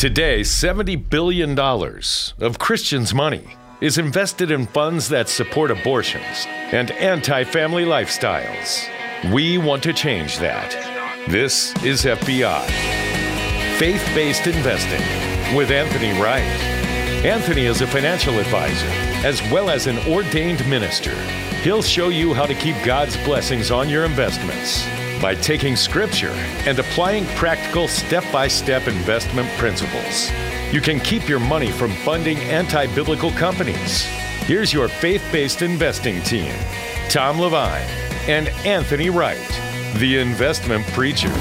Today, $70 billion of Christians' money is invested in funds that support abortions and anti family lifestyles. We want to change that. This is FBI Faith Based Investing with Anthony Wright. Anthony is a financial advisor as well as an ordained minister. He'll show you how to keep God's blessings on your investments by taking scripture and applying practical step by step investment principles. You can keep your money from funding anti biblical companies. Here's your faith based investing team Tom Levine and Anthony Wright, the investment preacher.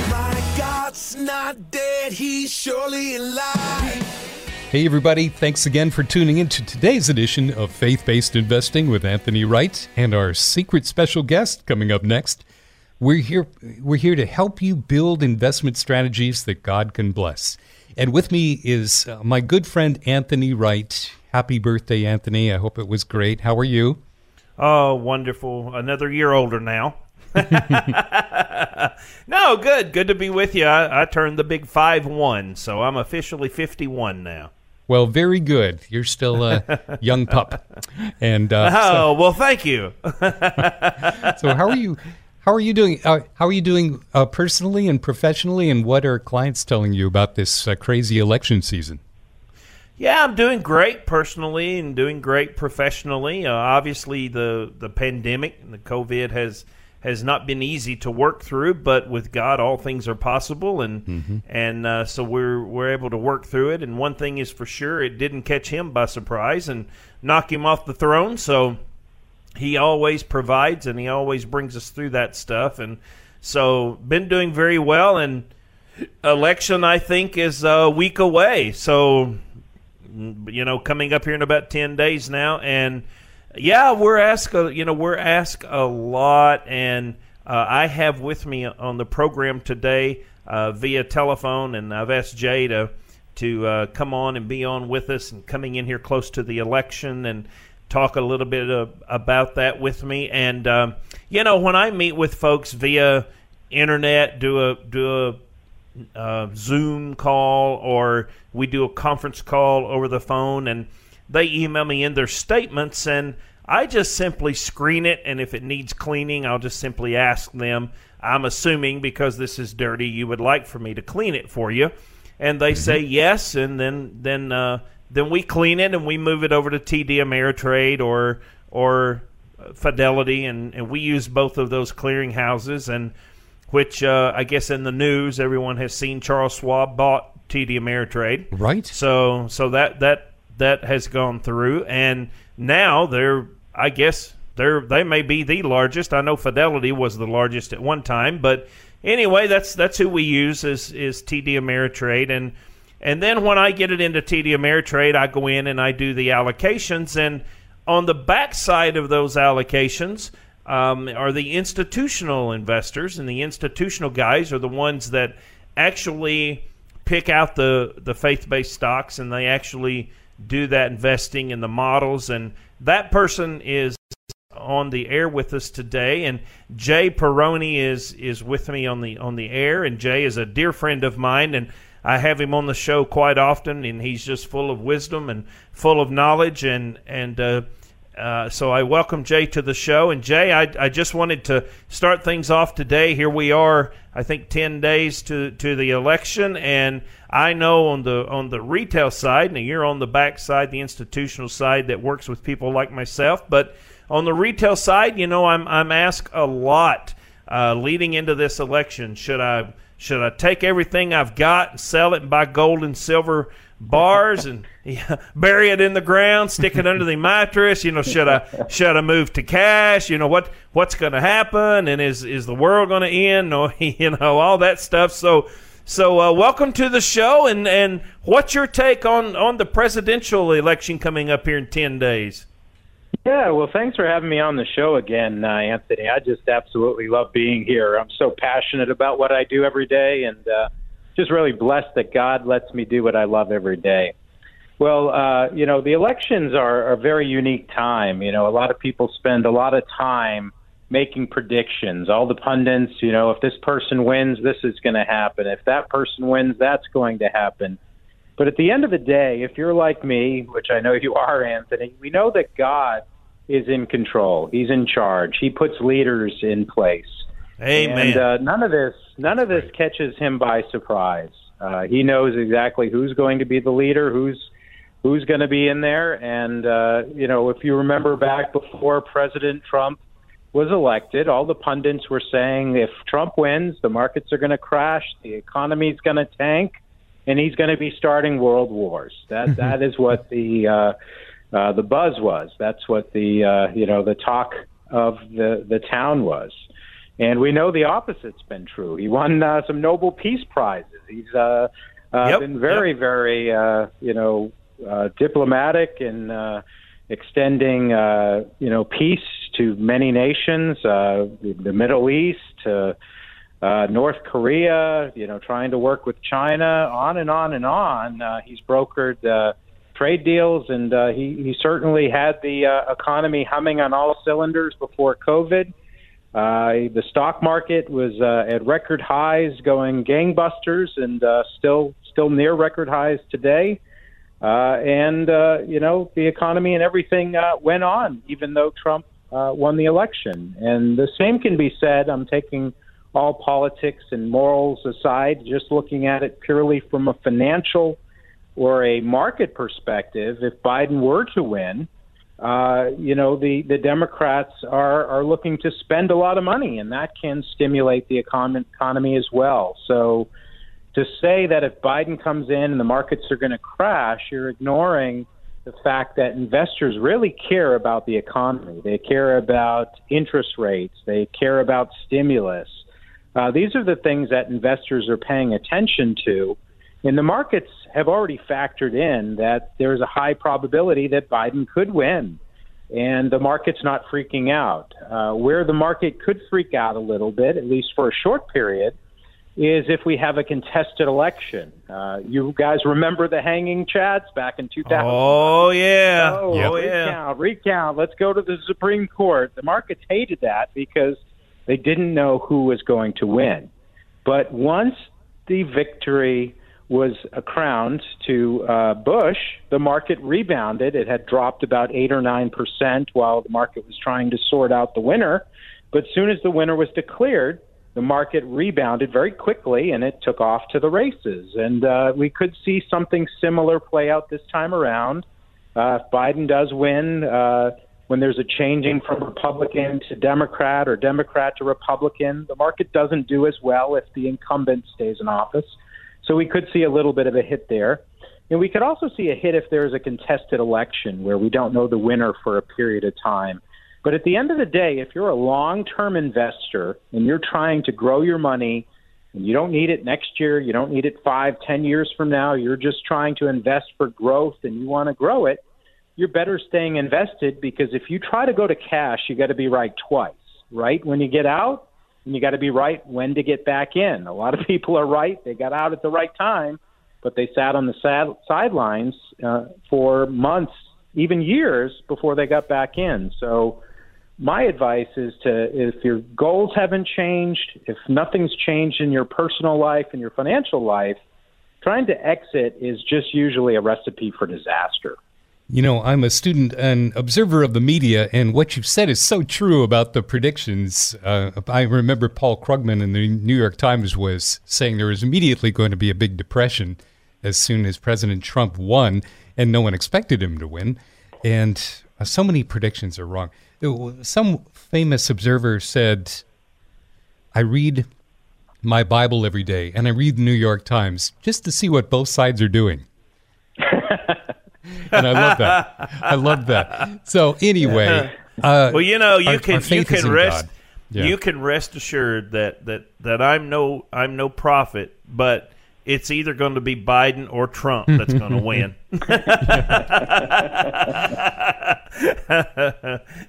Hey, everybody, thanks again for tuning in to today's edition of Faith Based Investing with Anthony Wright and our secret special guest coming up next. We're here, we're here to help you build investment strategies that God can bless. And with me is uh, my good friend Anthony Wright. Happy birthday, Anthony. I hope it was great. How are you? Oh, wonderful. Another year older now. no, good. Good to be with you. I, I turned the big 5 1, so I'm officially 51 now. Well, very good. You're still a young pup. And uh, oh, so, well, thank you. so, how are you? How are you doing? Uh, how are you doing uh, personally and professionally? And what are clients telling you about this uh, crazy election season? Yeah, I'm doing great personally and doing great professionally. Uh, obviously, the the pandemic and the COVID has has not been easy to work through, but with God, all things are possible, and mm-hmm. and uh, so we're we're able to work through it. And one thing is for sure, it didn't catch him by surprise and knock him off the throne. So he always provides and he always brings us through that stuff. And so been doing very well. And election i think is a week away. So you know coming up here in about 10 days now. And yeah we're asked you know we're asked a lot. And uh, i have with me on the program today uh, via telephone. And i've asked jay to to uh, come on and be on with us and coming in here close to the election. And talk a little bit of, about that with me. And um, you know, when I meet with folks via internet, do a do a uh, Zoom call or we do a conference call over the phone, and they email me in their statements, and I just simply screen it, and if it needs cleaning, I'll just simply ask them. I'm assuming because this is dirty, you would like for me to clean it for you, and they mm-hmm. say yes, and then then uh, then we clean it and we move it over to TD Ameritrade or or Fidelity, and, and we use both of those clearing houses. And which uh, I guess in the news everyone has seen Charles Schwab bought TD Ameritrade. Right. So so that that that has gone through, and now they're I guess they're they may be the largest. I know Fidelity was the largest at one time, but anyway, that's that's who we use is is TD Ameritrade and and then when I get it into TD Ameritrade, I go in and I do the allocations. And on the backside of those allocations um, are the institutional investors, and the institutional guys are the ones that actually pick out the, the faith based stocks and they actually do that investing in the models. And that person is on the air with us today, and Jay Peroni is is with me on the on the air. And Jay is a dear friend of mine, and I have him on the show quite often, and he's just full of wisdom and full of knowledge. And and uh, uh, so I welcome Jay to the show. And Jay, I, I just wanted to start things off today. Here we are, I think, ten days to to the election, and I know on the on the retail side, and you're on the back side, the institutional side that works with people like myself, but on the retail side, you know, I'm I'm asked a lot uh, leading into this election. Should I should I take everything I've got and sell it and buy gold and silver bars and yeah, bury it in the ground, stick it under the mattress? You know, should I should I move to cash? You know what what's going to happen? And is is the world going to end? Or you know all that stuff. So. So, uh, welcome to the show, and, and what's your take on, on the presidential election coming up here in 10 days? Yeah, well, thanks for having me on the show again, uh, Anthony. I just absolutely love being here. I'm so passionate about what I do every day, and uh, just really blessed that God lets me do what I love every day. Well, uh, you know, the elections are, a very unique time. You know, a lot of people spend a lot of time making predictions. All the pundits, you know, if this person wins, this is going to happen. If that person wins, that's going to happen. But at the end of the day, if you're like me, which I know you are, Anthony, we know that God is in control. He's in charge. He puts leaders in place. Amen. And uh, none of this, none of this catches him by surprise. Uh, he knows exactly who's going to be the leader, who's who's going to be in there. And uh, you know, if you remember back before President Trump was elected, all the pundits were saying if Trump wins, the markets are going to crash, the economy's going to tank, and he's going to be starting world wars. That that is what the uh, uh, the buzz was. That's what the uh, you know the talk of the the town was. And we know the opposite's been true. He won uh, some Nobel Peace Prizes. He's uh, uh, Yep, been very, yep. very, uh, you know, uh, diplomatic in uh, extending, uh, you know, peace to many nations, uh, the Middle East, to uh, North Korea, you know, trying to work with China, on and on and on. Uh, he's brokered uh, trade deals, and uh, he, he certainly had the uh, economy humming on all cylinders before COVID. Uh, the stock market was uh, at record highs, going gangbusters, and uh, still still near record highs today. Uh, and uh, you know the economy and everything uh, went on, even though Trump uh, won the election. And the same can be said. I'm taking all politics and morals aside, just looking at it purely from a financial or a market perspective. If Biden were to win, uh, you know, the, the Democrats are, are looking to spend a lot of money, and that can stimulate the econ- economy as well. So to say that if Biden comes in and the markets are going to crash, you're ignoring the fact that investors really care about the economy. They care about interest rates, they care about stimulus. Uh, these are the things that investors are paying attention to. And the markets have already factored in that there's a high probability that Biden could win. And the market's not freaking out. Uh, where the market could freak out a little bit, at least for a short period, is if we have a contested election. Uh, you guys remember the hanging chads back in 2000? oh yeah. Oh, oh yeah. recount, recount. Let's go to the Supreme Court. The markets hated that because they didn't know who was going to win. But once the victory was crowned to uh, Bush, the market rebounded. It had dropped about eight or nine percent while the market was trying to sort out the winner. But soon as the winner was declared, the market rebounded very quickly and it took off to the races. And uh, we could see something similar play out this time around. Uh, if Biden does win, uh, when there's a changing from Republican to Democrat or Democrat to Republican, the market doesn't do as well if the incumbent stays in office. So we could see a little bit of a hit there. And we could also see a hit if there's a contested election where we don't know the winner for a period of time. But at the end of the day, if you're a long term investor and you're trying to grow your money and you don't need it next year, you don't need it five, ten years from now, you're just trying to invest for growth and you want to grow it, you're better staying invested because if you try to go to cash, you got to be right twice, right? When you get out, and you got to be right when to get back in. A lot of people are right; they got out at the right time, but they sat on the sad- sidelines uh, for months, even years, before they got back in. So, my advice is to if your goals haven't changed, if nothing's changed in your personal life and your financial life, trying to exit is just usually a recipe for disaster. You know, I'm a student and observer of the media, and what you've said is so true about the predictions. Uh, I remember Paul Krugman in the New York Times was saying there was immediately going to be a big depression as soon as President Trump won, and no one expected him to win. And uh, so many predictions are wrong. Some famous observer said, I read my Bible every day, and I read the New York Times just to see what both sides are doing and I love that. I love that. So anyway, uh, Well, you know, you our- our can you faith is can rest Yeah. you can rest assured that that that I'm no I'm no prophet, but it's either going to be Biden or Trump that's going to win.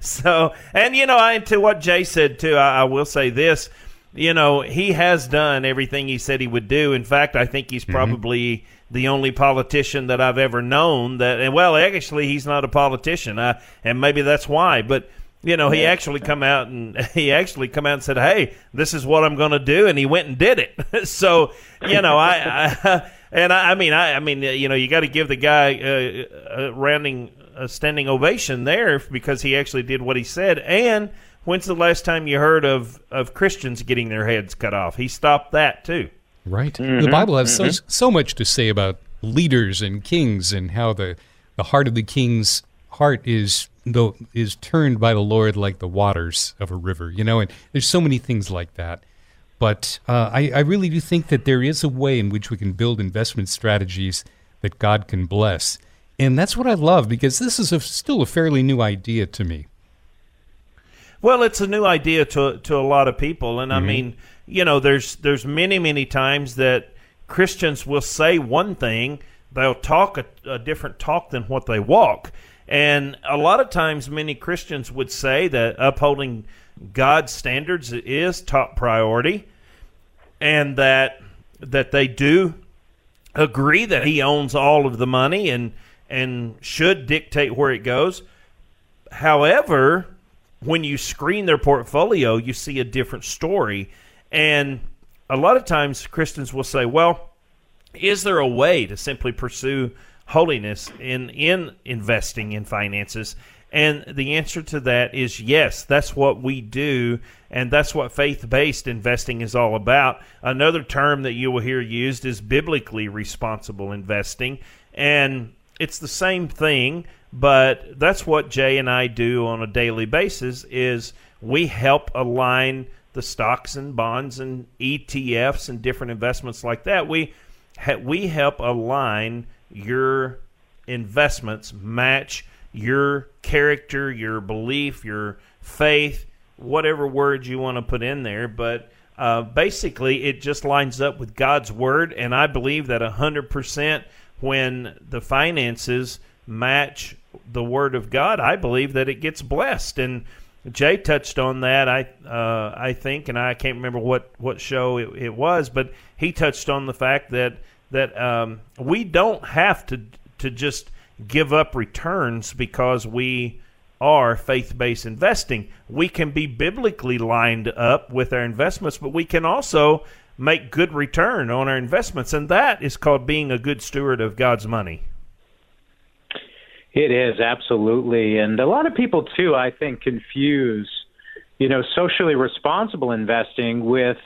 so, and you know, I, to what Jay said too, I, I will say this: you know, he has done everything he said he would do. In fact, I think he's probably the only politician that I've ever known that. And well, actually, he's not a politician, uh, and maybe that's why. But you know, he actually come out and he actually come out and said, "Hey, this is what I'm going to do," and he went and did it. so, you know, I, I and I, I mean, I, I mean, uh, you know, you got to give the guy uh, a rounding a standing ovation there because he actually did what he said. And when's the last time you heard of of Christians getting their heads cut off? He stopped that too. Right. Mm-hmm. The Bible has mm-hmm. so so much to say about leaders and kings and how the the heart of the king's heart is though is turned by the Lord like the waters of a river. You know, and there's so many things like that. But uh, I, I really do think that there is a way in which we can build investment strategies that God can bless. And that's what I love because this is a, still a fairly new idea to me. Well, it's a new idea to to a lot of people, and mm-hmm. I mean, you know, there's there's many many times that Christians will say one thing, they'll talk a, a different talk than what they walk, and a lot of times, many Christians would say that upholding God's standards is top priority, and that that they do agree that He owns all of the money and and should dictate where it goes. However, when you screen their portfolio, you see a different story, and a lot of times Christians will say, "Well, is there a way to simply pursue holiness in in investing in finances?" And the answer to that is yes, that's what we do, and that's what faith based investing is all about. Another term that you will hear used is biblically responsible investing, and it's the same thing, but that's what Jay and I do on a daily basis is we help align the stocks and bonds and ETFs and different investments like that. We we help align your investments match your character, your belief, your faith, whatever words you want to put in there. But uh, basically, it just lines up with God's word, and I believe that hundred percent when the finances match the word of God, I believe that it gets blessed. And Jay touched on that, I uh, I think, and I can't remember what what show it, it, was, but he touched on the fact that that um, we don't have to to just give up returns because we are faith based investing. We can be biblically lined up with our investments, but we can also make good return on our investments. And that is called being a good steward of God's money. It is, absolutely. And a lot of people, too, I think, confuse, you know, socially responsible investing with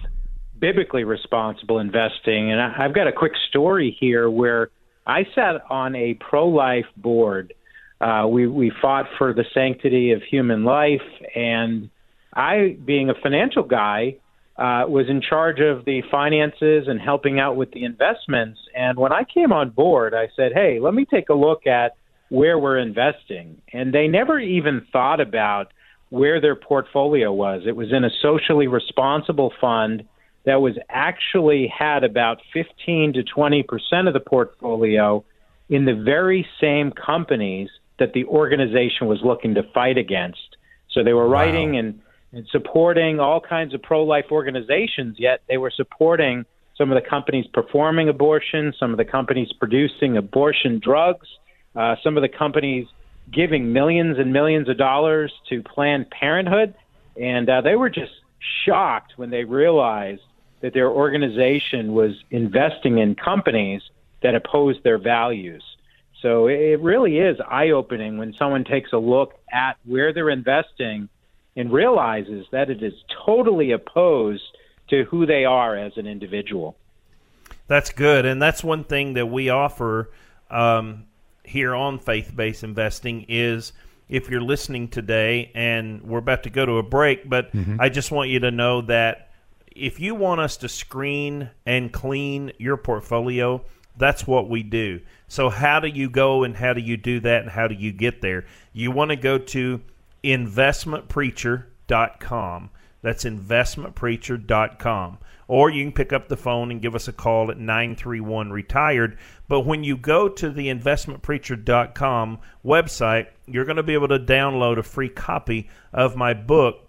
biblically responsible investing. And I've got a quick story here where I sat on a pro life board. Uh, we we fought for the sanctity of human life, and I, being a financial guy, uh, was in charge of the finances and helping out with the investments. And when I came on board, I said, "Hey, let me take a look at where we're investing." And they never even thought about where their portfolio was. It was in a socially responsible fund that was actually had about 15 to 20 percent of the portfolio in the very same companies that the organization was looking to fight against. So they were writing wow. and, and supporting all kinds of pro-life organizations, yet they were supporting some of the companies performing abortion, some of the companies producing abortion drugs, uh, some of the companies giving millions and millions of dollars to Planned Parenthood, and uh, they were just shocked when they realized that their organization was investing in companies that oppose their values. So it really is eye opening when someone takes a look at where they're investing and realizes that it is totally opposed to who they are as an individual. That's good. And that's one thing that we offer um, here on faith based investing is if you're listening today and we're about to go to a break, but mm-hmm. I just want you to know that if you want us to screen and clean your portfolio, that's what we do. So, how do you go and how do you do that and how do you get there? You want to go to investmentpreacher.com. That's investmentpreacher.com. Or you can pick up the phone and give us a call at 931 retired. But when you go to the investmentpreacher.com website, you're going to be able to download a free copy of my book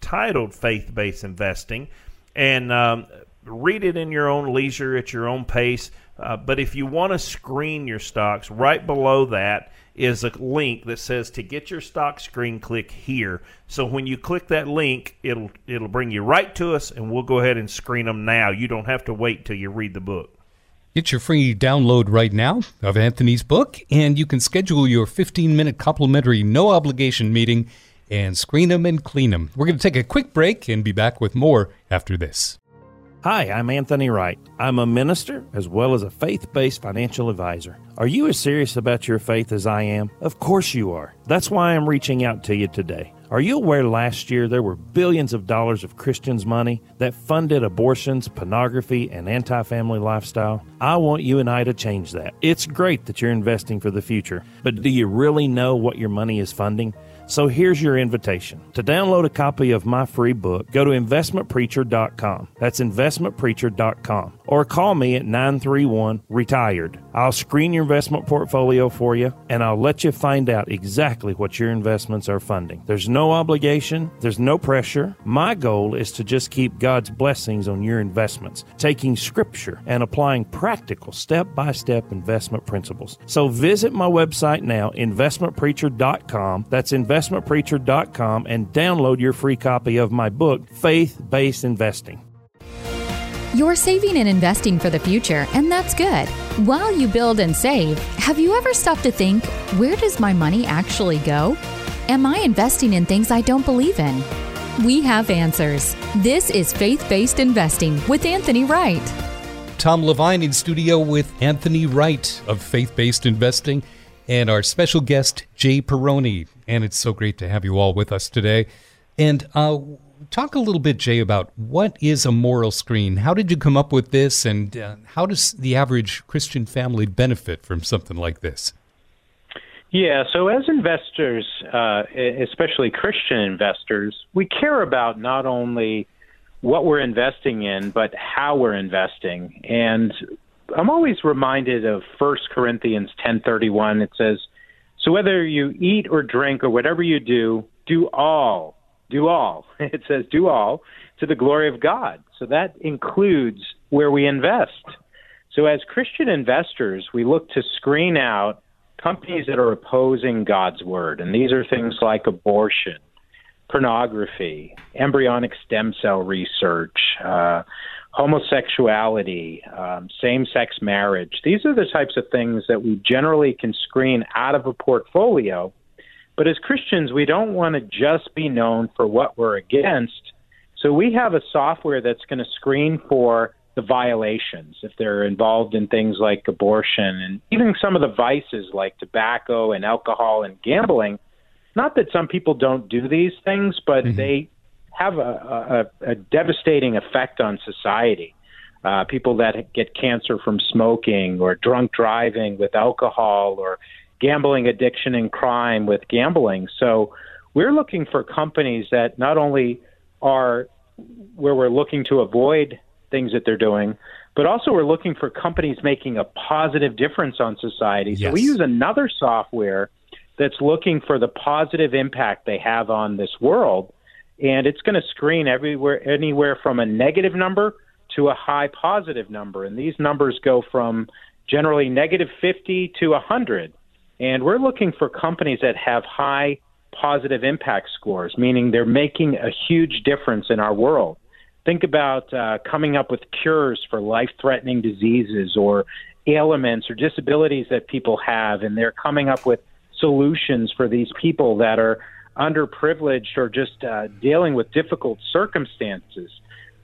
titled Faith Based Investing and um, read it in your own leisure at your own pace. Uh, but if you want to screen your stocks, right below that is a link that says to get your stock screen, click here. So when you click that link, it'll it'll bring you right to us, and we'll go ahead and screen them now. You don't have to wait till you read the book. Get your free download right now of Anthony's book, and you can schedule your 15 minute complimentary no obligation meeting and screen them and clean them. We're going to take a quick break and be back with more after this. Hi, I'm Anthony Wright. I'm a minister as well as a faith based financial advisor. Are you as serious about your faith as I am? Of course you are. That's why I'm reaching out to you today. Are you aware last year there were billions of dollars of Christians' money that funded abortions, pornography, and anti family lifestyle? I want you and I to change that. It's great that you're investing for the future, but do you really know what your money is funding? So here's your invitation. To download a copy of my free book, go to investmentpreacher.com. That's investmentpreacher.com. Or call me at 931 Retired. I'll screen your investment portfolio for you and I'll let you find out exactly what your investments are funding. There's no obligation, there's no pressure. My goal is to just keep God's blessings on your investments, taking scripture and applying practical step by step investment principles. So visit my website now, investmentpreacher.com. That's investment investmentpreacher.com and download your free copy of my book, Faith Based Investing. You're saving and investing for the future, and that's good. While you build and save, have you ever stopped to think, where does my money actually go? Am I investing in things I don't believe in? We have answers. This is Faith Based Investing with Anthony Wright. Tom Levine in studio with Anthony Wright of Faith Based Investing and our special guest, Jay Peroni. And it's so great to have you all with us today. And uh, talk a little bit, Jay, about what is a moral screen? How did you come up with this? And uh, how does the average Christian family benefit from something like this? Yeah, so as investors, uh, especially Christian investors, we care about not only what we're investing in, but how we're investing. And I'm always reminded of 1 Corinthians 10:31. It says, "So whether you eat or drink or whatever you do, do all, do all." It says, "Do all to the glory of God." So that includes where we invest. So as Christian investors, we look to screen out companies that are opposing God's word, and these are things like abortion, pornography, embryonic stem cell research, uh, homosexuality, um, same sex marriage. These are the types of things that we generally can screen out of a portfolio. But as Christians, we don't want to just be known for what we're against. So we have a software that's going to screen for the violations if they're involved in things like abortion and even some of the vices like tobacco and alcohol and gambling. Not that some people don't do these things, but mm-hmm. they have a, a, a devastating effect on society. Uh, people that get cancer from smoking or drunk driving with alcohol or gambling addiction and crime with gambling. So we're looking for companies that not only are where we're looking to avoid things that they're doing, but also we're looking for companies making a positive difference on society. Yes. So we use another software that's looking for the positive impact they have on this world and it's going to screen everywhere, anywhere from a negative number to a high positive number. And these numbers go from generally negative 50 to 100. And we're looking for companies that have high positive impact scores, meaning they're making a huge difference in our world. Think about uh, coming up with cures for life threatening diseases or ailments or disabilities that people have, and they're coming up with solutions for these people that are underprivileged or just uh, dealing with difficult circumstances,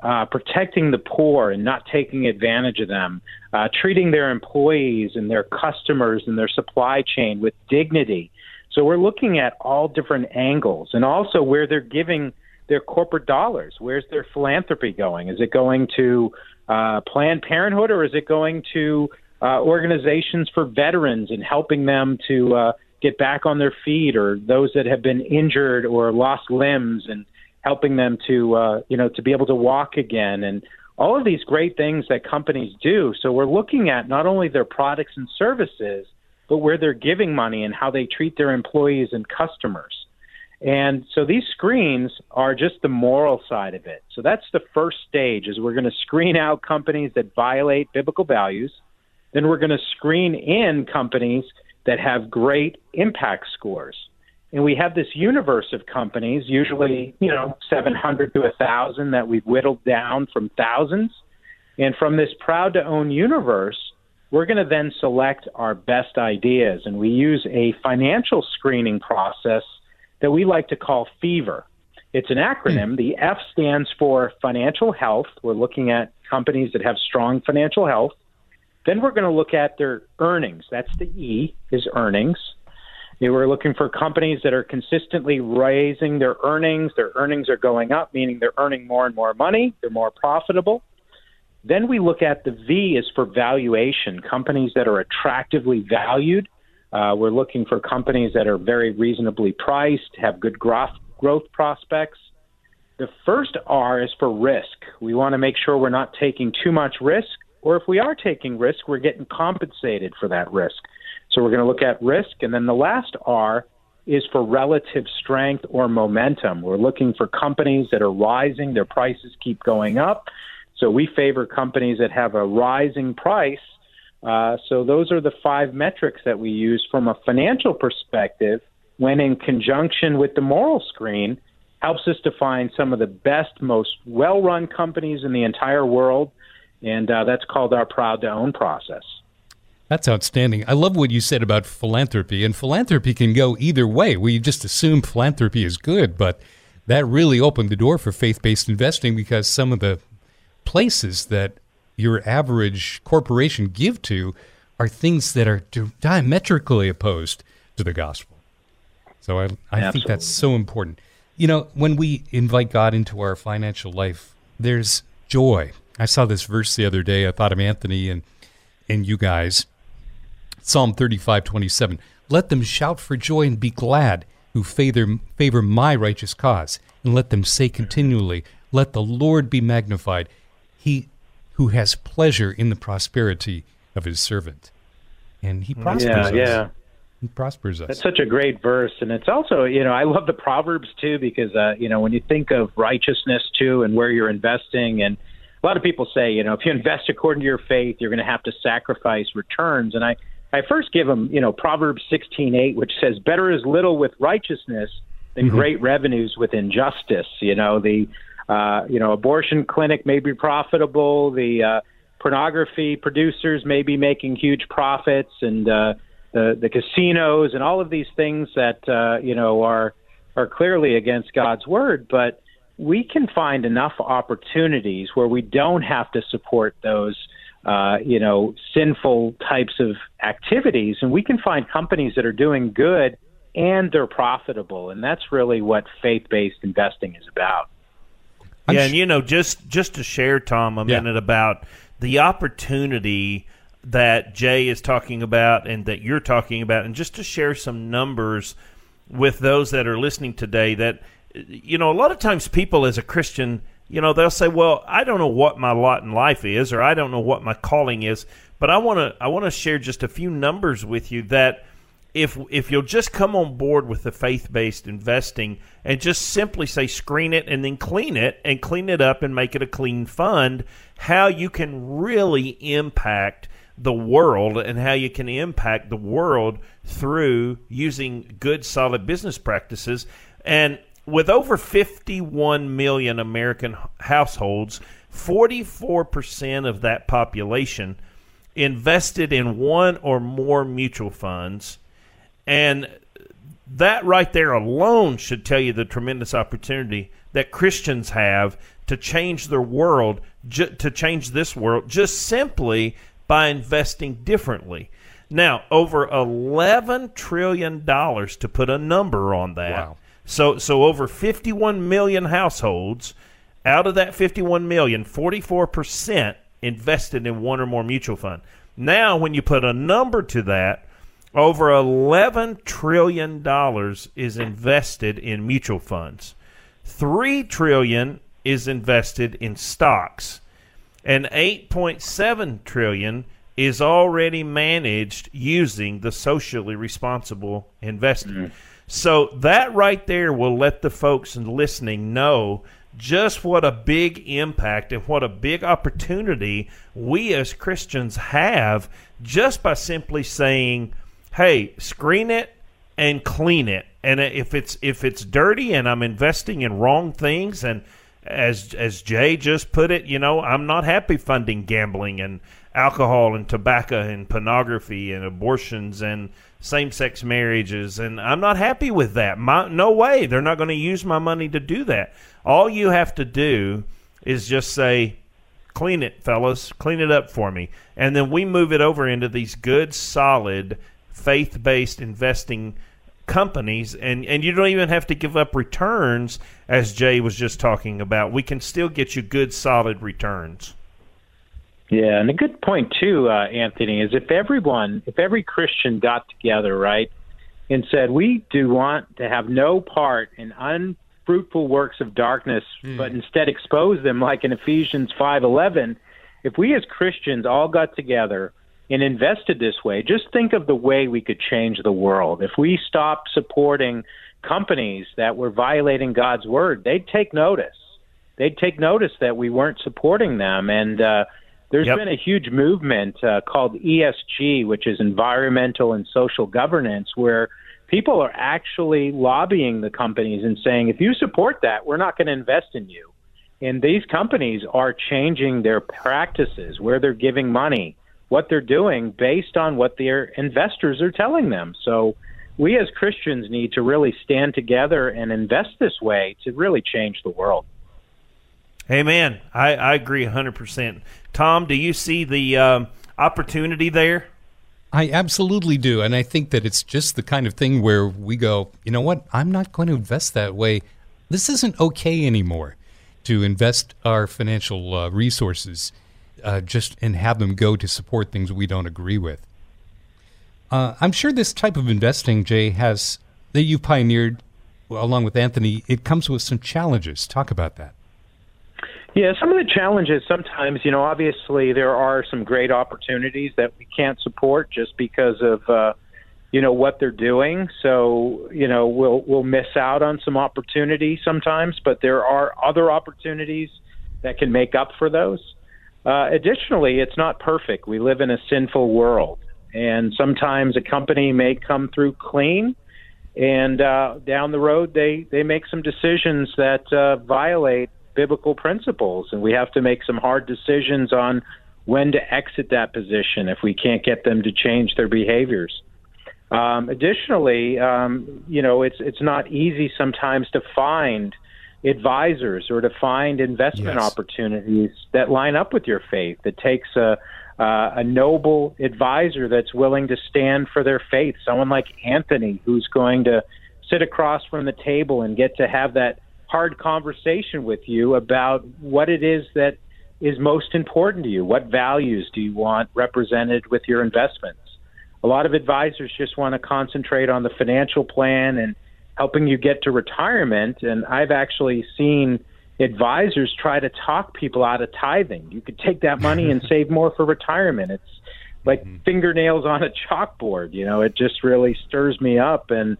uh, protecting the poor and not taking advantage of them, uh, treating their employees and their customers and their supply chain with dignity. So we're looking at all different angles and also where they're giving their corporate dollars. Where's their philanthropy going? Is it going to uh, Planned Parenthood or is it going to uh, organizations for veterans and helping them to uh, get back on their feet or those that have been injured or lost limbs and helping them to uh, you know to be able to walk again. And all of these great things that companies do. So we're looking at not only their products and services but where they're giving money and how they treat their employees and customers. And so these screens are just the moral side of it. So that's the first stage is we're going to screen out companies that violate biblical values. Then we're going to screen in companies that have great impact scores. And we have this universe of companies, usually, you know, 700 to 1,000 that we've whittled down from thousands. And from this proud to own universe, we're going to then select our best ideas, and we use a financial screening process that we like to call FEVER. It's an acronym. The F stands for financial health. We're looking at companies that have strong financial health. Then we're going to look at their earnings. That's the E, is earnings. We're looking for companies that are consistently raising their earnings. Their earnings are going up, meaning they're earning more and more money. They're more profitable. Then we look at the V is for valuation, companies that are attractively valued. Uh, we're looking for companies that are very reasonably priced, have good growth, growth prospects. The first R is for risk. We want to make sure we're not taking too much risk, or if we are taking risk, we're getting compensated for that risk. So we're going to look at risk. And then the last R is for relative strength or momentum. We're looking for companies that are rising, their prices keep going up. So we favor companies that have a rising price. Uh, so those are the five metrics that we use from a financial perspective when in conjunction with the moral screen helps us to find some of the best, most well run companies in the entire world. And uh, that's called our proud to own process. That's outstanding. I love what you said about philanthropy, and philanthropy can go either way. We just assume philanthropy is good, but that really opened the door for faith based investing because some of the places that your average corporation give to are things that are diametrically opposed to the gospel. So I, I think that's so important. You know, when we invite God into our financial life, there's joy. I saw this verse the other day. I thought of Anthony and and you guys. Psalm 35, 27. Let them shout for joy and be glad who favor, favor my righteous cause, and let them say continually, Let the Lord be magnified, he who has pleasure in the prosperity of his servant. And he prospers yeah, us. Yeah. He prospers us. That's such a great verse. And it's also, you know, I love the Proverbs too, because, uh, you know, when you think of righteousness too and where you're investing, and a lot of people say, you know, if you invest according to your faith, you're going to have to sacrifice returns. And I, I first give them, you know, Proverbs 16:8, which says, "Better is little with righteousness than mm-hmm. great revenues with injustice." You know, the, uh, you know, abortion clinic may be profitable. The uh, pornography producers may be making huge profits, and uh, the the casinos and all of these things that uh, you know are are clearly against God's word, but we can find enough opportunities where we don't have to support those uh, you know, sinful types of activities. And we can find companies that are doing good and they're profitable. And that's really what faith based investing is about. Yeah, and you know, just just to share, Tom, a yeah. minute about the opportunity that Jay is talking about and that you're talking about, and just to share some numbers with those that are listening today. That you know, a lot of times people as a Christian you know, they'll say, "Well, I don't know what my lot in life is, or I don't know what my calling is." But I want to I want to share just a few numbers with you that if if you'll just come on board with the faith based investing and just simply say screen it and then clean it and clean it up and make it a clean fund, how you can really impact the world and how you can impact the world through using good solid business practices and with over 51 million American households, 44% of that population invested in one or more mutual funds. And that right there alone should tell you the tremendous opportunity that Christians have to change their world, ju- to change this world, just simply by investing differently. Now, over $11 trillion to put a number on that. Wow. So so over 51 million households, out of that 51 million, 44% invested in one or more mutual fund. Now when you put a number to that, over 11 trillion dollars is invested in mutual funds. 3 trillion is invested in stocks. And 8.7 trillion is already managed using the socially responsible investing. Mm-hmm. So that right there will let the folks listening know just what a big impact and what a big opportunity we as Christians have just by simply saying, "Hey, screen it and clean it." And if it's if it's dirty and I'm investing in wrong things and as as Jay just put it, you know, I'm not happy funding gambling and alcohol and tobacco and pornography and abortions and same-sex marriages and I'm not happy with that. My, no way. They're not going to use my money to do that. All you have to do is just say clean it fellas, clean it up for me. And then we move it over into these good solid faith-based investing companies and and you don't even have to give up returns as Jay was just talking about. We can still get you good solid returns. Yeah, and a good point too, uh, Anthony, is if everyone, if every Christian got together, right, and said we do want to have no part in unfruitful works of darkness, mm. but instead expose them, like in Ephesians five eleven. If we as Christians all got together and invested this way, just think of the way we could change the world. If we stopped supporting companies that were violating God's word, they'd take notice. They'd take notice that we weren't supporting them, and uh, there's yep. been a huge movement uh, called ESG, which is environmental and social governance, where people are actually lobbying the companies and saying, if you support that, we're not going to invest in you. And these companies are changing their practices, where they're giving money, what they're doing based on what their investors are telling them. So we as Christians need to really stand together and invest this way to really change the world. Amen. I, I agree 100%. Tom, do you see the um, opportunity there? I absolutely do. And I think that it's just the kind of thing where we go, you know what? I'm not going to invest that way. This isn't okay anymore to invest our financial uh, resources uh, just and have them go to support things we don't agree with. Uh, I'm sure this type of investing, Jay, has that you've pioneered along with Anthony. It comes with some challenges. Talk about that. Yeah, some of the challenges sometimes, you know, obviously there are some great opportunities that we can't support just because of uh you know what they're doing. So, you know, we'll we'll miss out on some opportunities sometimes, but there are other opportunities that can make up for those. Uh, additionally, it's not perfect. We live in a sinful world, and sometimes a company may come through clean, and uh, down the road they they make some decisions that uh, violate biblical principles, and we have to make some hard decisions on when to exit that position if we can't get them to change their behaviors. Um, additionally, um, you know, it's it's not easy sometimes to find advisors or to find investment yes. opportunities that line up with your faith. It takes a uh, a noble advisor that's willing to stand for their faith. Someone like Anthony, who's going to sit across from the table and get to have that hard conversation with you about what it is that is most important to you. What values do you want represented with your investments? A lot of advisors just want to concentrate on the financial plan and helping you get to retirement. And I've actually seen advisors try to talk people out of tithing. You could take that money and save more for retirement. It's like mm-hmm. fingernails on a chalkboard. You know, it just really stirs me up. And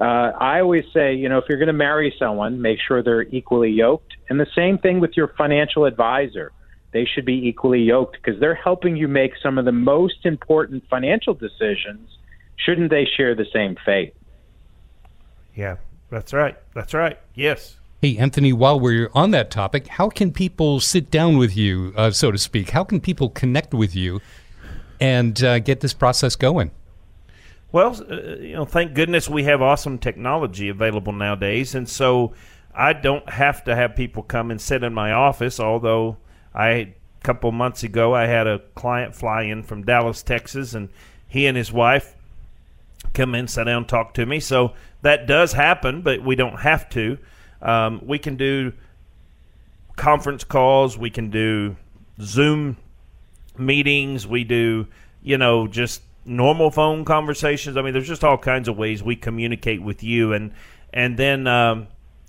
uh, I always say, you know, if you're going to marry someone, make sure they're equally yoked. And the same thing with your financial advisor. They should be equally yoked because they're helping you make some of the most important financial decisions. Shouldn't they share the same fate? Yeah, that's right. That's right. Yes. Hey, Anthony, while we're on that topic, how can people sit down with you, uh, so to speak? How can people connect with you and uh, get this process going? Well, uh, you know, thank goodness we have awesome technology available nowadays, and so I don't have to have people come and sit in my office. Although I, a couple months ago, I had a client fly in from Dallas, Texas, and he and his wife come in, sit down, talk to me. So that does happen, but we don't have to. Um, we can do conference calls. We can do Zoom meetings. We do, you know, just normal phone conversations. I mean, there's just all kinds of ways we communicate with you, and and then, um,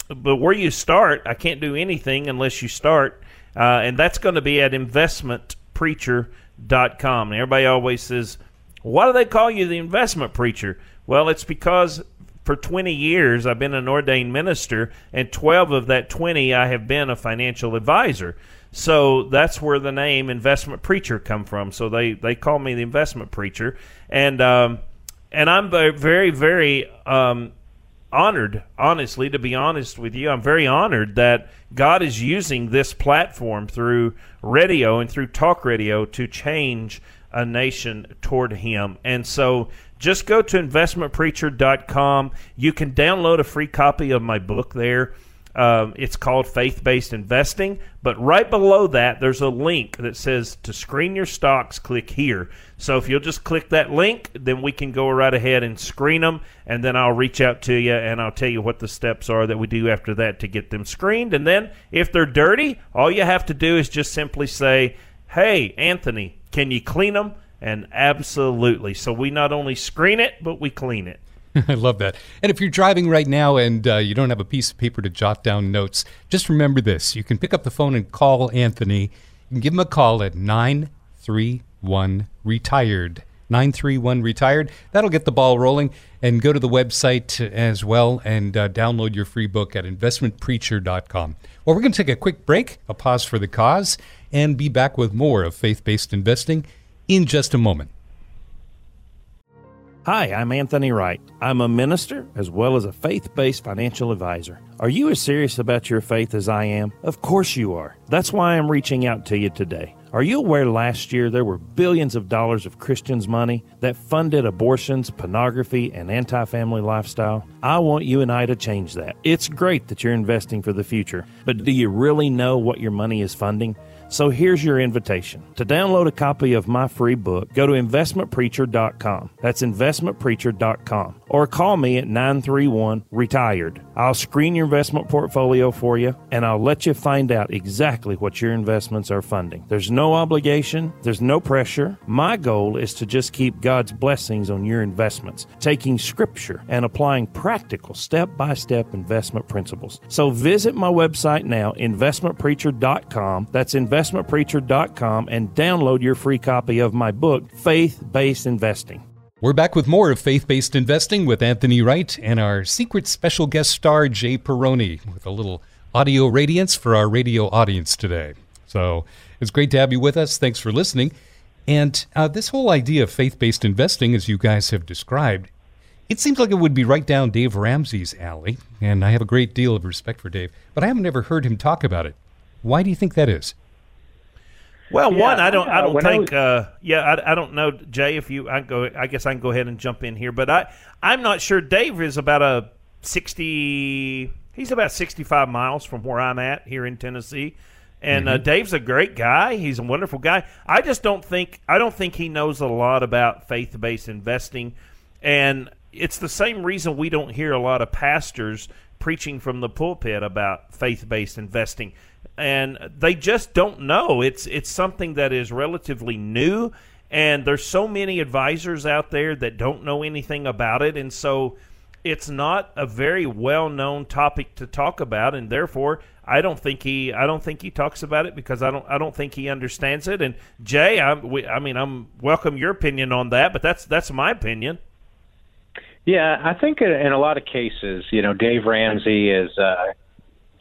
but where you start, I can't do anything unless you start, uh, and that's going to be at investmentpreacher.com. And everybody always says, "Why do they call you the investment preacher?" Well, it's because for 20 years I've been an ordained minister, and 12 of that 20 I have been a financial advisor. So that's where the name investment preacher come from. So they, they call me the investment preacher, and um, and I'm very very um, honored, honestly, to be honest with you. I'm very honored that God is using this platform through radio and through talk radio to change a nation toward Him. And so just go to investmentpreacher.com. You can download a free copy of my book there. Um, it's called Faith Based Investing. But right below that, there's a link that says to screen your stocks, click here. So if you'll just click that link, then we can go right ahead and screen them. And then I'll reach out to you and I'll tell you what the steps are that we do after that to get them screened. And then if they're dirty, all you have to do is just simply say, Hey, Anthony, can you clean them? And absolutely. So we not only screen it, but we clean it. I love that. And if you're driving right now and uh, you don't have a piece of paper to jot down notes, just remember this. You can pick up the phone and call Anthony. You can give him a call at 931 Retired. 931 Retired. That'll get the ball rolling. And go to the website as well and uh, download your free book at investmentpreacher.com. Well, we're going to take a quick break, a pause for the cause, and be back with more of faith based investing in just a moment. Hi, I'm Anthony Wright. I'm a minister as well as a faith based financial advisor. Are you as serious about your faith as I am? Of course you are. That's why I'm reaching out to you today. Are you aware last year there were billions of dollars of Christians' money that funded abortions, pornography, and anti family lifestyle? I want you and I to change that. It's great that you're investing for the future, but do you really know what your money is funding? So here's your invitation. To download a copy of my free book, go to investmentpreacher.com. That's investmentpreacher.com. Or call me at 931 Retired. I'll screen your investment portfolio for you and I'll let you find out exactly what your investments are funding. There's no obligation, there's no pressure. My goal is to just keep God's blessings on your investments, taking scripture and applying practical step by step investment principles. So visit my website now, investmentpreacher.com. That's investment investmentpreacher.com and download your free copy of my book, Faith Based Investing. We're back with more of Faith Based Investing with Anthony Wright and our secret special guest star, Jay Peroni, with a little audio radiance for our radio audience today. So it's great to have you with us. Thanks for listening. And uh, this whole idea of faith based investing, as you guys have described, it seems like it would be right down Dave Ramsey's alley. And I have a great deal of respect for Dave, but I haven't ever heard him talk about it. Why do you think that is? Well, yeah, one, I don't, I don't think, I was, uh, yeah, I, I don't know, Jay. If you, I go, I guess I can go ahead and jump in here, but I, I'm not sure. Dave is about a sixty. He's about sixty-five miles from where I'm at here in Tennessee, and uh, mm-hmm. uh, Dave's a great guy. He's a wonderful guy. I just don't think, I don't think he knows a lot about faith-based investing, and it's the same reason we don't hear a lot of pastors preaching from the pulpit about faith-based investing and they just don't know. It's it's something that is relatively new, and there's so many advisors out there that don't know anything about it, and so it's not a very well known topic to talk about, and therefore I don't think he I don't think he talks about it because I don't I don't think he understands it. And Jay, I, we, I mean I'm welcome your opinion on that, but that's that's my opinion. Yeah, I think in a lot of cases, you know, Dave Ramsey is uh,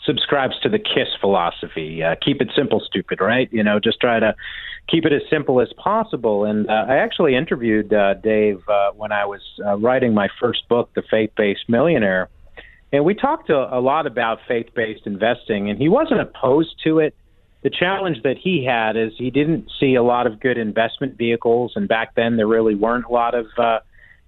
subscribes to the KISS philosophy. Uh, keep it simple, stupid, right? You know, just try to keep it as simple as possible. And uh, I actually interviewed uh, Dave uh, when I was uh, writing my first book, The Faith Based Millionaire. And we talked a, a lot about faith based investing, and he wasn't opposed to it. The challenge that he had is he didn't see a lot of good investment vehicles, and back then there really weren't a lot of uh,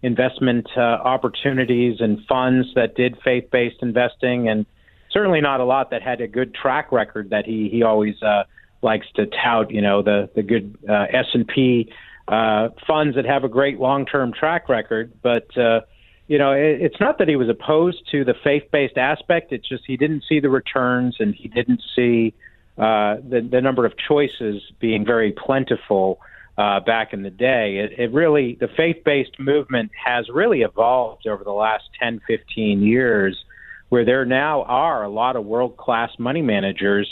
investment uh, opportunities and funds that did faith based investing. And certainly not a lot that had a good track record that he he always uh, likes to tout. You know, the the good uh, S and P uh, funds that have a great long term track record, but. Uh, you know, it, it's not that he was opposed to the faith-based aspect. It's just he didn't see the returns, and he didn't see uh, the, the number of choices being very plentiful uh, back in the day. It, it really, the faith based movement has really evolved over the last 10, 15 years where there now are a lot of world class money managers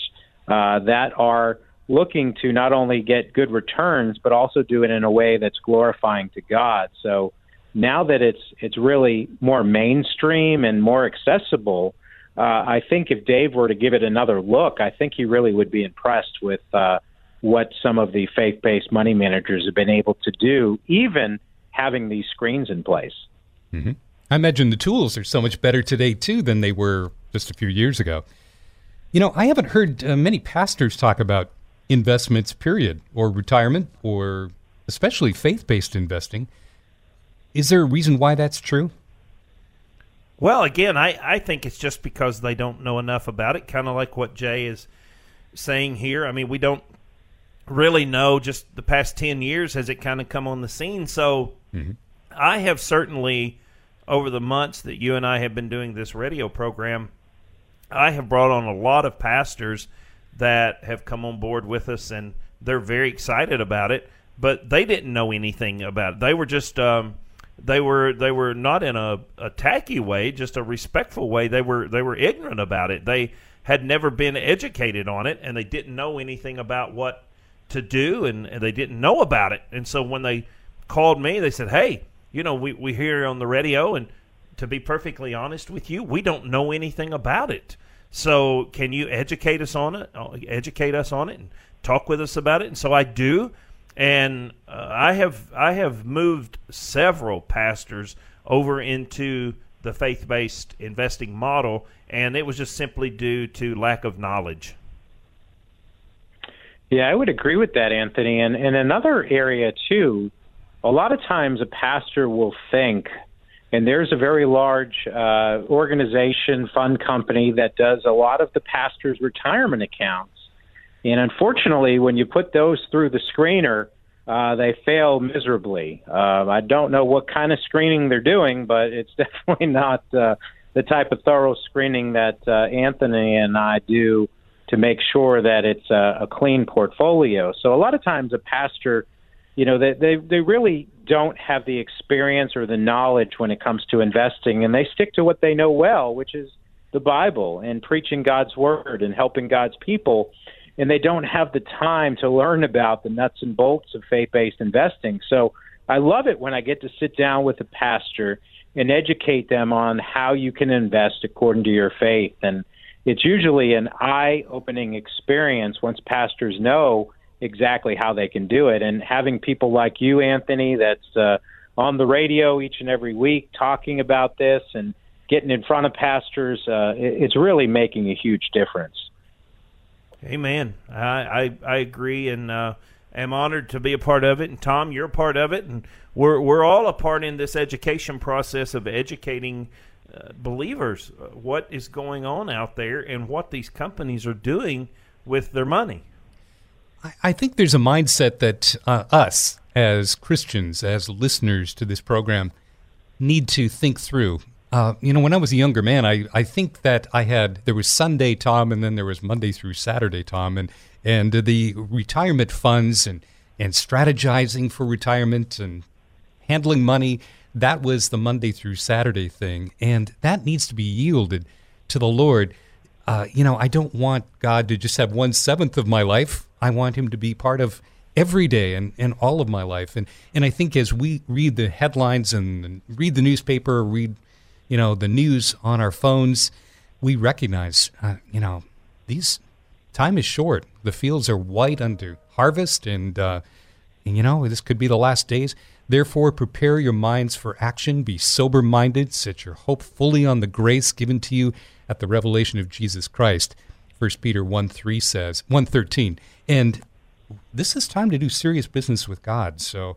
uh, that are looking to not only get good returns but also do it in a way that's glorifying to God. So now that it's it's really more mainstream and more accessible, uh, I think if Dave were to give it another look, I think he really would be impressed with uh, what some of the faith-based money managers have been able to do, even having these screens in place. Mm-hmm. I imagine the tools are so much better today too than they were just a few years ago. You know, I haven't heard uh, many pastors talk about investments, period, or retirement, or especially faith based investing. Is there a reason why that's true? Well, again, I, I think it's just because they don't know enough about it, kind of like what Jay is saying here. I mean, we don't really know just the past 10 years has it kind of come on the scene. So mm-hmm. I have certainly, over the months that you and I have been doing this radio program, I have brought on a lot of pastors that have come on board with us, and they're very excited about it. But they didn't know anything about it. They were just um, they were they were not in a, a tacky way, just a respectful way. They were they were ignorant about it. They had never been educated on it, and they didn't know anything about what to do, and, and they didn't know about it. And so when they called me, they said, "Hey, you know, we we hear on the radio, and to be perfectly honest with you, we don't know anything about it. So can you educate us on it? Uh, educate us on it and talk with us about it. And so I do, and uh, I have I have moved several pastors over into the faith-based investing model, and it was just simply due to lack of knowledge. Yeah, I would agree with that, Anthony. And in another area too, a lot of times a pastor will think and there's a very large uh, organization, fund company that does a lot of the pastor's retirement accounts. And unfortunately, when you put those through the screener, uh, they fail miserably. Uh, I don't know what kind of screening they're doing, but it's definitely not uh, the type of thorough screening that uh, Anthony and I do to make sure that it's a, a clean portfolio. So a lot of times, a pastor you know they they they really don't have the experience or the knowledge when it comes to investing and they stick to what they know well which is the bible and preaching god's word and helping god's people and they don't have the time to learn about the nuts and bolts of faith-based investing. So i love it when i get to sit down with a pastor and educate them on how you can invest according to your faith. And it's usually an eye-opening experience once pastors know exactly how they can do it. And having people like you, Anthony, that's uh, on the radio each and every week talking about this and getting in front of pastors, uh, it's really making a huge difference. Amen. I I, I agree, and uh, am honored to be a part of it. And Tom, you're a part of it, and we're we're all a part in this education process of educating. Uh, believers, uh, what is going on out there and what these companies are doing with their money. I think there's a mindset that uh, us, as Christians, as listeners to this program, need to think through. Uh, you know, when I was a younger man, I, I think that I had there was Sunday Tom, and then there was Monday through Saturday Tom, and and the retirement funds and and strategizing for retirement and handling money. That was the Monday through Saturday thing, and that needs to be yielded to the Lord. Uh, you know, I don't want God to just have one seventh of my life I want him to be part of every day and, and all of my life. And and I think as we read the headlines and, read the newspaper, read you know the news on our phones, we recognize uh, you know these time is short. The fields are white under harvest, and, uh, and you know this could be the last days. Therefore, prepare your minds for action. Be sober minded. Set your hope fully on the grace given to you at the revelation of Jesus Christ. 1 Peter 1 3 says, 113. And this is time to do serious business with God. So,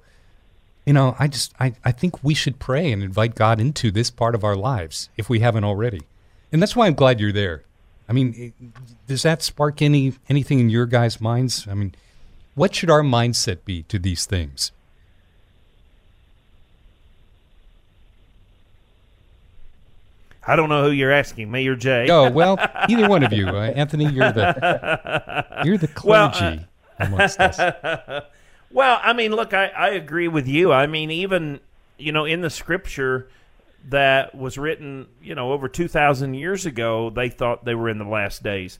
you know, I just, I, I think we should pray and invite God into this part of our lives if we haven't already. And that's why I'm glad you're there. I mean, does that spark any anything in your guys' minds? I mean, what should our mindset be to these things? I don't know who you're asking, me or Jay. Oh well, either one of you, uh, Anthony. You're the you're the clergy well, uh, amongst us. Well, I mean, look, I, I agree with you. I mean, even you know, in the scripture that was written, you know, over two thousand years ago, they thought they were in the last days.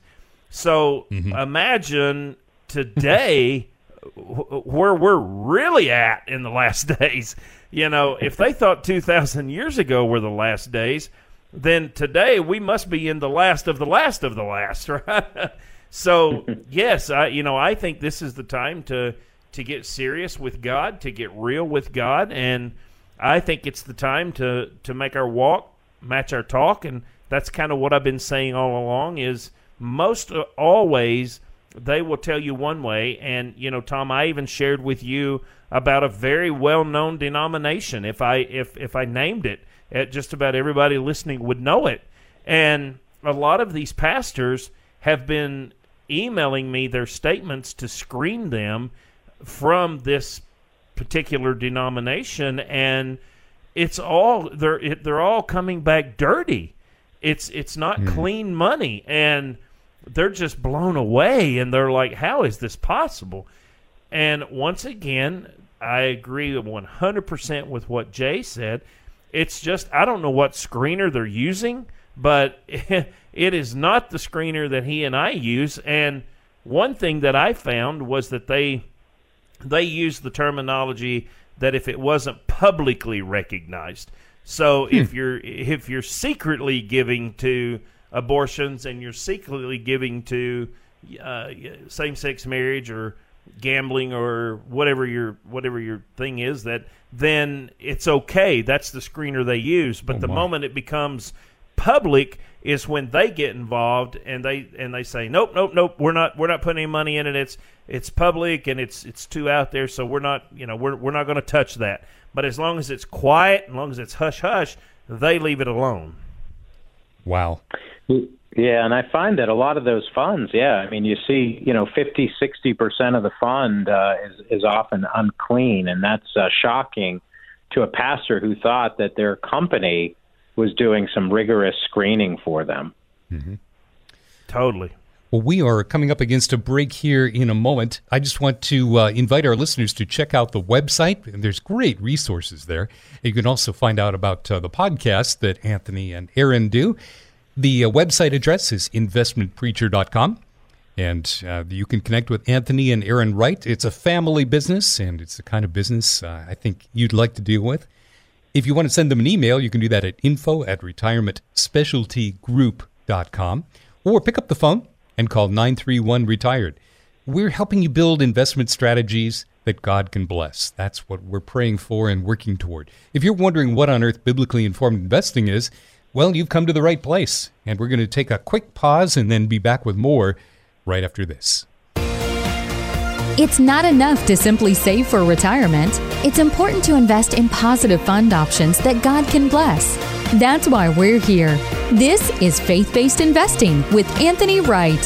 So mm-hmm. imagine today where we're really at in the last days. You know, if they thought two thousand years ago were the last days then today we must be in the last of the last of the last, right? so yes, I you know I think this is the time to to get serious with God, to get real with God, and I think it's the time to to make our walk match our talk, and that's kind of what I've been saying all along. Is most uh, always they will tell you one way, and you know, Tom, I even shared with you about a very well known denomination. If I if if I named it, eh, just about everybody listening would know it, and a lot of these pastors have been emailing me their statements to screen them from this particular denomination. And it's all they're it, they're all coming back dirty. It's it's not mm. clean money. And they're just blown away. And they're like how is this possible? And once again i agree 100% with what jay said it's just i don't know what screener they're using but it is not the screener that he and I use. And one thing that I found was that they they use the terminology that if it wasn't publicly recognized. So hmm. if you're if you're secretly giving to abortions and you're secretly giving to uh, same-sex marriage or gambling or whatever your whatever your thing is that then it's okay. That's the screener they use. But oh the moment it becomes public is when they get involved and they and they say nope nope nope we're not we're not putting any money in it. It's it's public and it's it's too out there. So we're not you know we're we're not going to touch that. But as long as it's quiet as long as it's hush hush they leave it alone. Wow mm, yeah and i find that a lot of those funds yeah i mean you see you know 50 60% of the fund uh, is is often unclean and that's uh, shocking to a pastor who thought that their company was doing some rigorous screening for them. Mm-hmm. Totally. Well, we are coming up against a break here in a moment. I just want to uh, invite our listeners to check out the website. There's great resources there. You can also find out about uh, the podcast that Anthony and Aaron do. The uh, website address is investmentpreacher.com. And uh, you can connect with Anthony and Aaron Wright. It's a family business, and it's the kind of business uh, I think you'd like to deal with. If you want to send them an email, you can do that at info at retirementspecialtygroup.com or pick up the phone and call 931 Retired. We're helping you build investment strategies that God can bless. That's what we're praying for and working toward. If you're wondering what on earth biblically informed investing is, well, you've come to the right place. And we're going to take a quick pause and then be back with more right after this. It's not enough to simply save for retirement. It's important to invest in positive fund options that God can bless. That's why we're here. This is Faith Based Investing with Anthony Wright.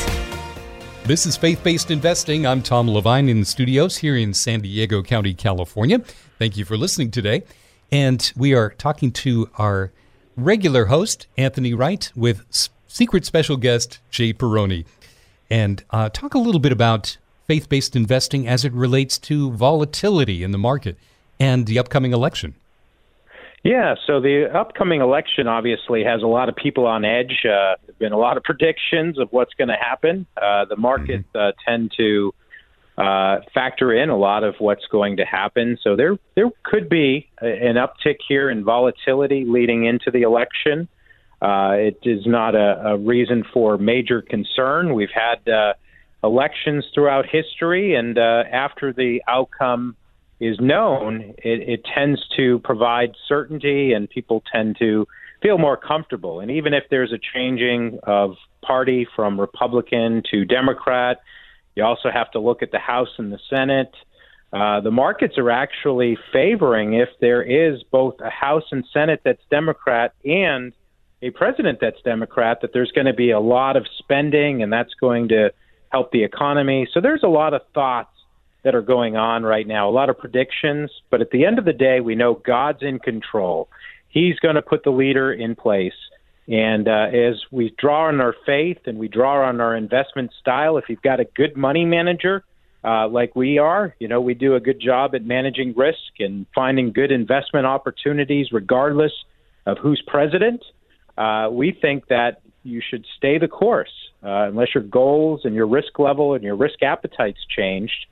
This is Faith Based Investing. I'm Tom Levine in the studios here in San Diego County, California. Thank you for listening today. And we are talking to our regular host, Anthony Wright, with secret special guest, Jay Peroni. And uh, talk a little bit about faith based investing as it relates to volatility in the market and the upcoming election? Yeah, so the upcoming election obviously has a lot of people on edge. Uh, there have been a lot of predictions of what's going to happen. Uh, the markets mm-hmm. uh, tend to uh, factor in a lot of what's going to happen. So there there could be an uptick here in volatility leading into the election. Uh, it is not a, a, reason for major concern. We've had uh, elections throughout history, and uh, after the outcome is known, it, it tends to provide certainty, and people tend to feel more comfortable. And even if there's a changing of party from Republican to Democrat, you also have to look at the House and the Senate. Uh, the markets are actually favoring if there is both a House and Senate that's Democrat and a president that's Democrat, that there's going to be a lot of spending, and that's going to help the economy. So there's a lot of thoughts that are going on right now, a lot of predictions. But at the end of the day, we know God's in control. He's going to put the leader in place. And uh, as we draw on our faith and we draw on our investment style, if you've got a good money manager uh, like we are, you know, we do a good job at managing risk and finding good investment opportunities regardless of who's president. Uh, we think that you should stay the course uh, unless your goals and your risk level and your risk appetites changed,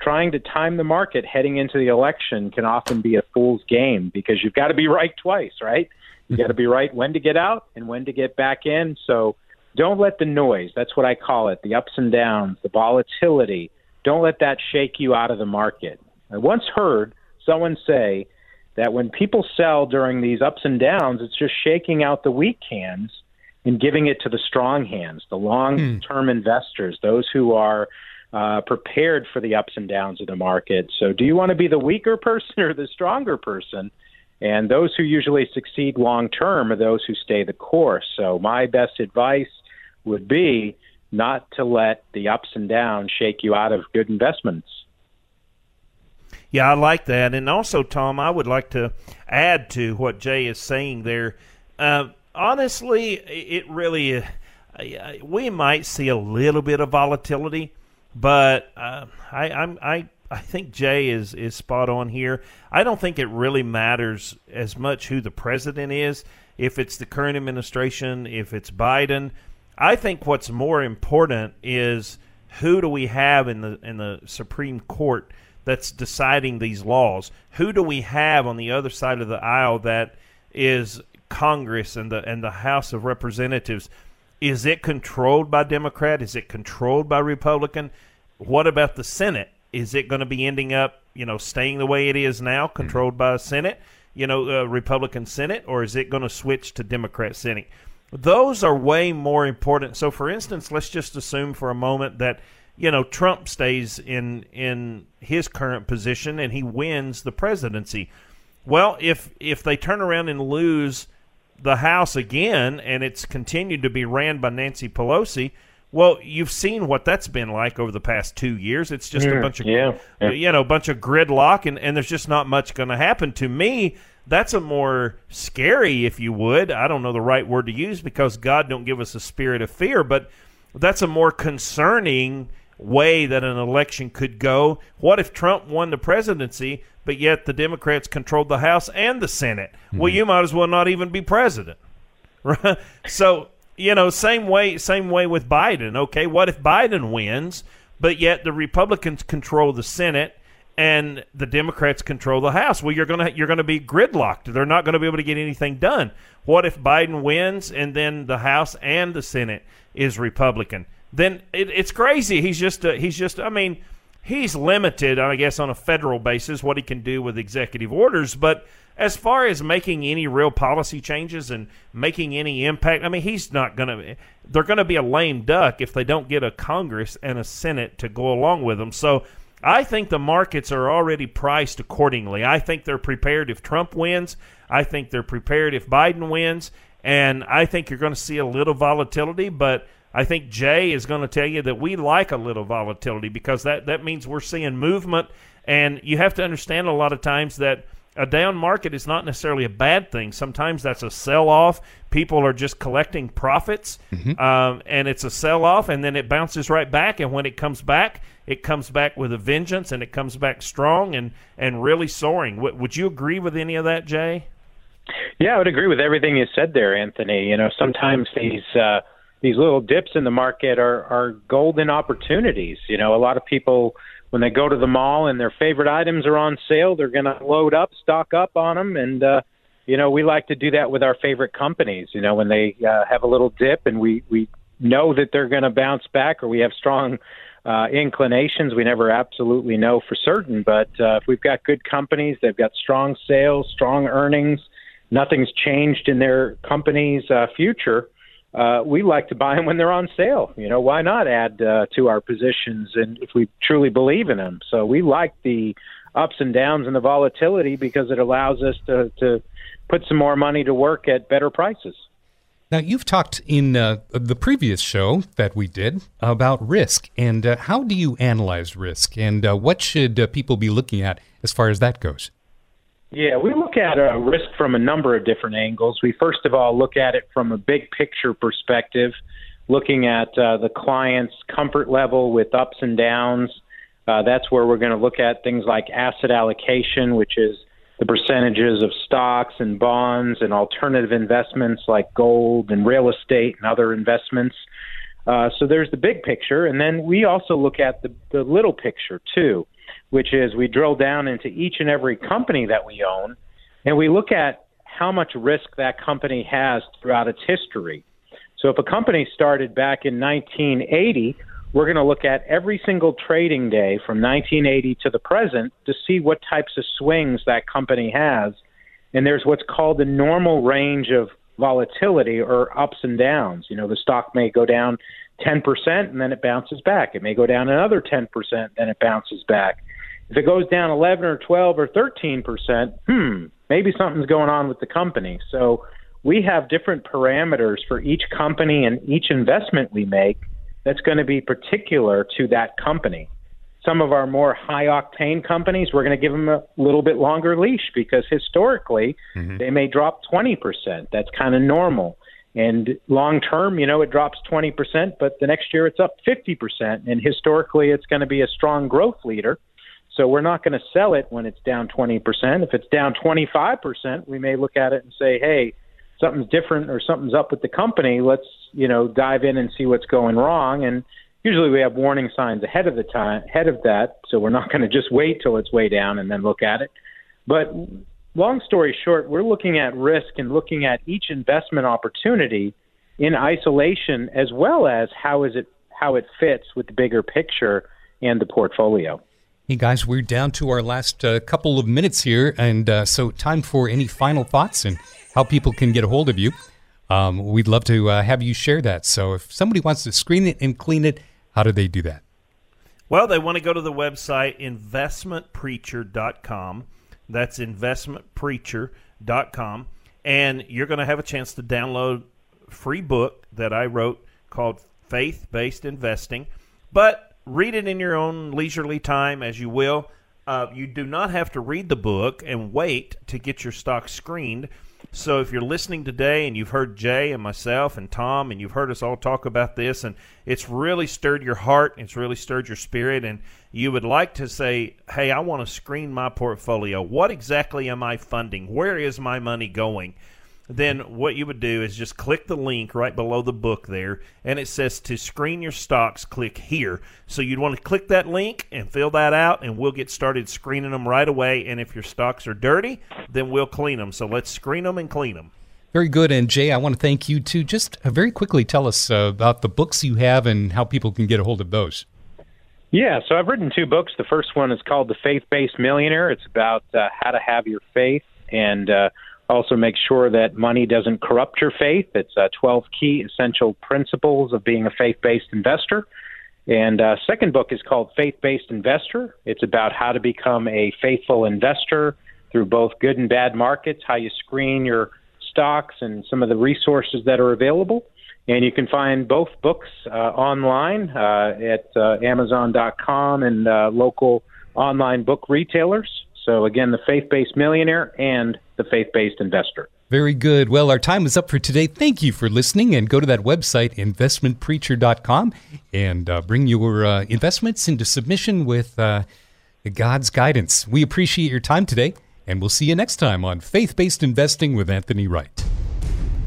trying to time the market heading into the election can often be a fool's game because you've got to be right twice, right? You got to be right when to get out and when to get back in. So don't let the noise, that's what I call it, the ups and downs, the volatility, don't let that shake you out of the market. I once heard someone say that when people sell during these ups and downs, it's just shaking out the weak hands and giving it to the strong hands, the long term hmm. investors, those who are uh, prepared for the ups and downs of the market. So, do you want to be the weaker person or the stronger person? And those who usually succeed long term are those who stay the course. So, my best advice would be not to let the ups and downs shake you out of good investments. Yeah, I like that. And also, Tom, I would like to add to what Jay is saying there. Uh, honestly, it really, uh, we might see a little bit of volatility, but uh, I, I'm, I, I think Jay is, is spot on here. I don't think it really matters as much who the president is, if it's the current administration, if it's Biden. I think what's more important is who do we have in the in the Supreme Court that's deciding these laws? Who do we have on the other side of the aisle that is Congress and the and the House of Representatives? Is it controlled by Democrat? Is it controlled by Republican? What about the Senate? Is it going to be ending up, you know, staying the way it is now, mm-hmm. controlled by a Senate, you know, a Republican Senate, or is it going to switch to Democrat Senate? Those are way more important. So, for instance, let's just assume for a moment that you know Trump stays in in his current position and he wins the presidency. Well, if if they turn around and lose the House again and it's continued to be ran by Nancy Pelosi, well, you've seen what that's been like over the past two years. It's just a bunch of yeah, yeah. you know, bunch of gridlock, and and there's just not much going to happen. To me, that's a more scary, if you would. I don't know the right word to use because God don't give us a spirit of fear, but that's a more concerning way that an election could go. What if Trump won the presidency, but yet the Democrats controlled the House and the Senate? Mm-hmm. Well, you might as well not even be president. So, you know, same way same way with Biden. Okay, what if Biden wins, but yet the Republicans control the Senate and the Democrats control the House? Well, you're to you're to be gridlocked. They're not to be able to get anything done. What if Biden wins and then the House and the Senate is Republican? then it, it's crazy. He's just he's just I mean he's limited, I guess, on a federal basis what he can do with executive orders, but as far as making any real policy changes and making any impact, I mean, he's not going to. They're going to be a lame duck if they don't get a Congress and a Senate to go along with them. So I think the markets are already priced accordingly. I think they're prepared if Trump wins. I think they're prepared if Biden wins. And I think you're going to see a little volatility, but I think Jay is going to tell you that we like a little volatility because that, that means we're seeing movement. And you have to understand a lot of times that a down market is not necessarily a bad thing. Sometimes that's a sell off. People are just collecting profits, mm-hmm. um, and it's a sell off, and then it bounces right back. And when it comes back, it comes back with a vengeance, and it comes back strong and, and really soaring. W- would you agree with any of that, Jay? Yeah, I would agree with everything you said there, Anthony. You know, sometimes these. Uh, these little dips in the market are are golden opportunities. You know, a lot of people when they go to the mall and their favorite items are on sale, they're going to load up, stock up on them, and uh, you know we like to do that with our favorite companies. You know, when they uh, have a little dip and we we know that they're going to bounce back, or we have strong uh, inclinations. We never absolutely know for certain, but uh, if we've got good companies, they've got strong sales, strong earnings, nothing's changed in their company's uh, future uh, we like to buy them when they're on sale. You know, why not add uh, to our positions and if we truly believe in them? So we like the ups and downs and the volatility because it allows us to, to put some more money to work at better prices. Now, you've talked in uh, the previous show that we did about risk, and uh, how do you analyze risk, and uh, what should uh, people be looking at as far as that goes? Yeah, we look at a risk from a number of different angles. We first of all look at it from a big picture perspective, looking at uh, the client's comfort level with ups and downs. Uh, that's where we're going to look at things like asset allocation, which is the percentages of stocks and bonds and alternative investments like gold and real estate and other investments. Uh, so there's the big picture, and then we also look at the, the little picture too which is we drill down into each and every company that we own and we look at how much risk that company has throughout its history. So if a company started back in 1980, we're going to look at every single trading day from 1980 to the present to see what types of swings that company has. And there's what's called the normal range of volatility or ups and downs. You know, the stock may go down 10% and then it bounces back. It may go down another 10%, and then it bounces back. If it goes down 11 or 12 or 13%, hmm, maybe something's going on with the company. So we have different parameters for each company and each investment we make that's going to be particular to that company. Some of our more high octane companies, we're going to give them a little bit longer leash because historically mm-hmm. they may drop 20%. That's kind of normal. And long term, you know, it drops 20%, but the next year it's up 50%. And historically, it's going to be a strong growth leader. So we're not going to sell it when it's down 20%. If it's down 25%, we may look at it and say, hey, something's different or something's up with the company. Let's, you know, dive in and see what's going wrong. And usually we have warning signs ahead of the time, ahead of that. So we're not going to just wait till it's way down and then look at it. But long story short, we're looking at risk and looking at each investment opportunity in isolation as well as how is it how it fits with the bigger picture and the portfolio. Hey guys, we're down to our last uh, couple of minutes here, and uh, so time for any final thoughts and how people can get a hold of you. Um, we'd love to uh, have you share that. So if somebody wants to screen it and clean it, how do they do that? Well, they want to go to the website investmentpreacher.com that's investmentpreacher.com. And you're going to have a chance to download free book that I wrote called Faith Based Investing. But read it in your own leisurely time as you will. Uh, you do not have to read the book and wait to get your stock screened so if you're listening today and you've heard Jay and myself and Tom and you've heard us all talk about this and it's really stirred your heart, it's really stirred your spirit and you would like to say, "Hey, I want to screen my portfolio. What exactly am I funding? Where is my money going?" Then what you would do is just click the link right below the book there, and it says to screen your stocks, click here. So you'd want to click that link and fill that out, and we'll get started screening them right away. And if your stocks are dirty, then we'll clean them. So let's screen them and clean them. Very good. And Jay, I want to thank you too. Just uh, very quickly tell us uh, about the books you have and how people can get a hold of those. Yeah, so I've written two books. The first one is called The Faith Based Millionaire. It's about uh, how to have your faith and uh, also, make sure that money doesn't corrupt your faith. It's uh, 12 key essential principles of being a faith based investor. And uh, second book is called Faith Based Investor. It's about how to become a faithful investor through both good and bad markets, how you screen your stocks, and some of the resources that are available. And you can find both books uh, online uh, at uh, Amazon.com and uh, local online book retailers. So, again, The Faith Based Millionaire and The Faith Based Investor. Very good. Well, our time is up for today. Thank you for listening. And go to that website, investmentpreacher.com, and uh, bring your uh, investments into submission with uh, God's guidance. We appreciate your time today, and we'll see you next time on Faith Based Investing with Anthony Wright.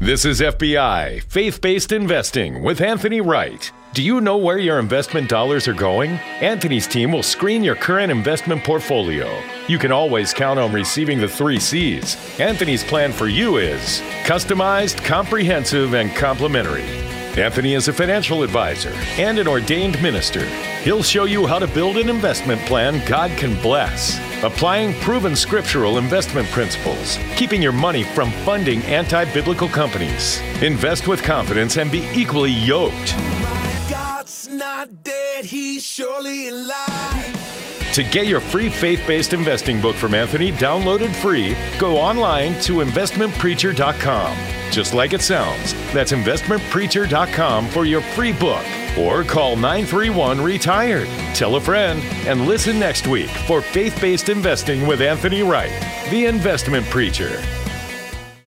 This is FBI, Faith Based Investing with Anthony Wright. Do you know where your investment dollars are going? Anthony's team will screen your current investment portfolio. You can always count on receiving the three C's. Anthony's plan for you is customized, comprehensive, and complimentary. Anthony is a financial advisor and an ordained minister. He'll show you how to build an investment plan God can bless, applying proven scriptural investment principles, keeping your money from funding anti biblical companies. Invest with confidence and be equally yoked God's not dead, he's surely alive. To get your free faith based investing book from Anthony downloaded free, go online to investmentpreacher.com. Just like it sounds, that's investmentpreacher.com for your free book. Or call 931 Retired. Tell a friend and listen next week for Faith Based Investing with Anthony Wright, the investment preacher.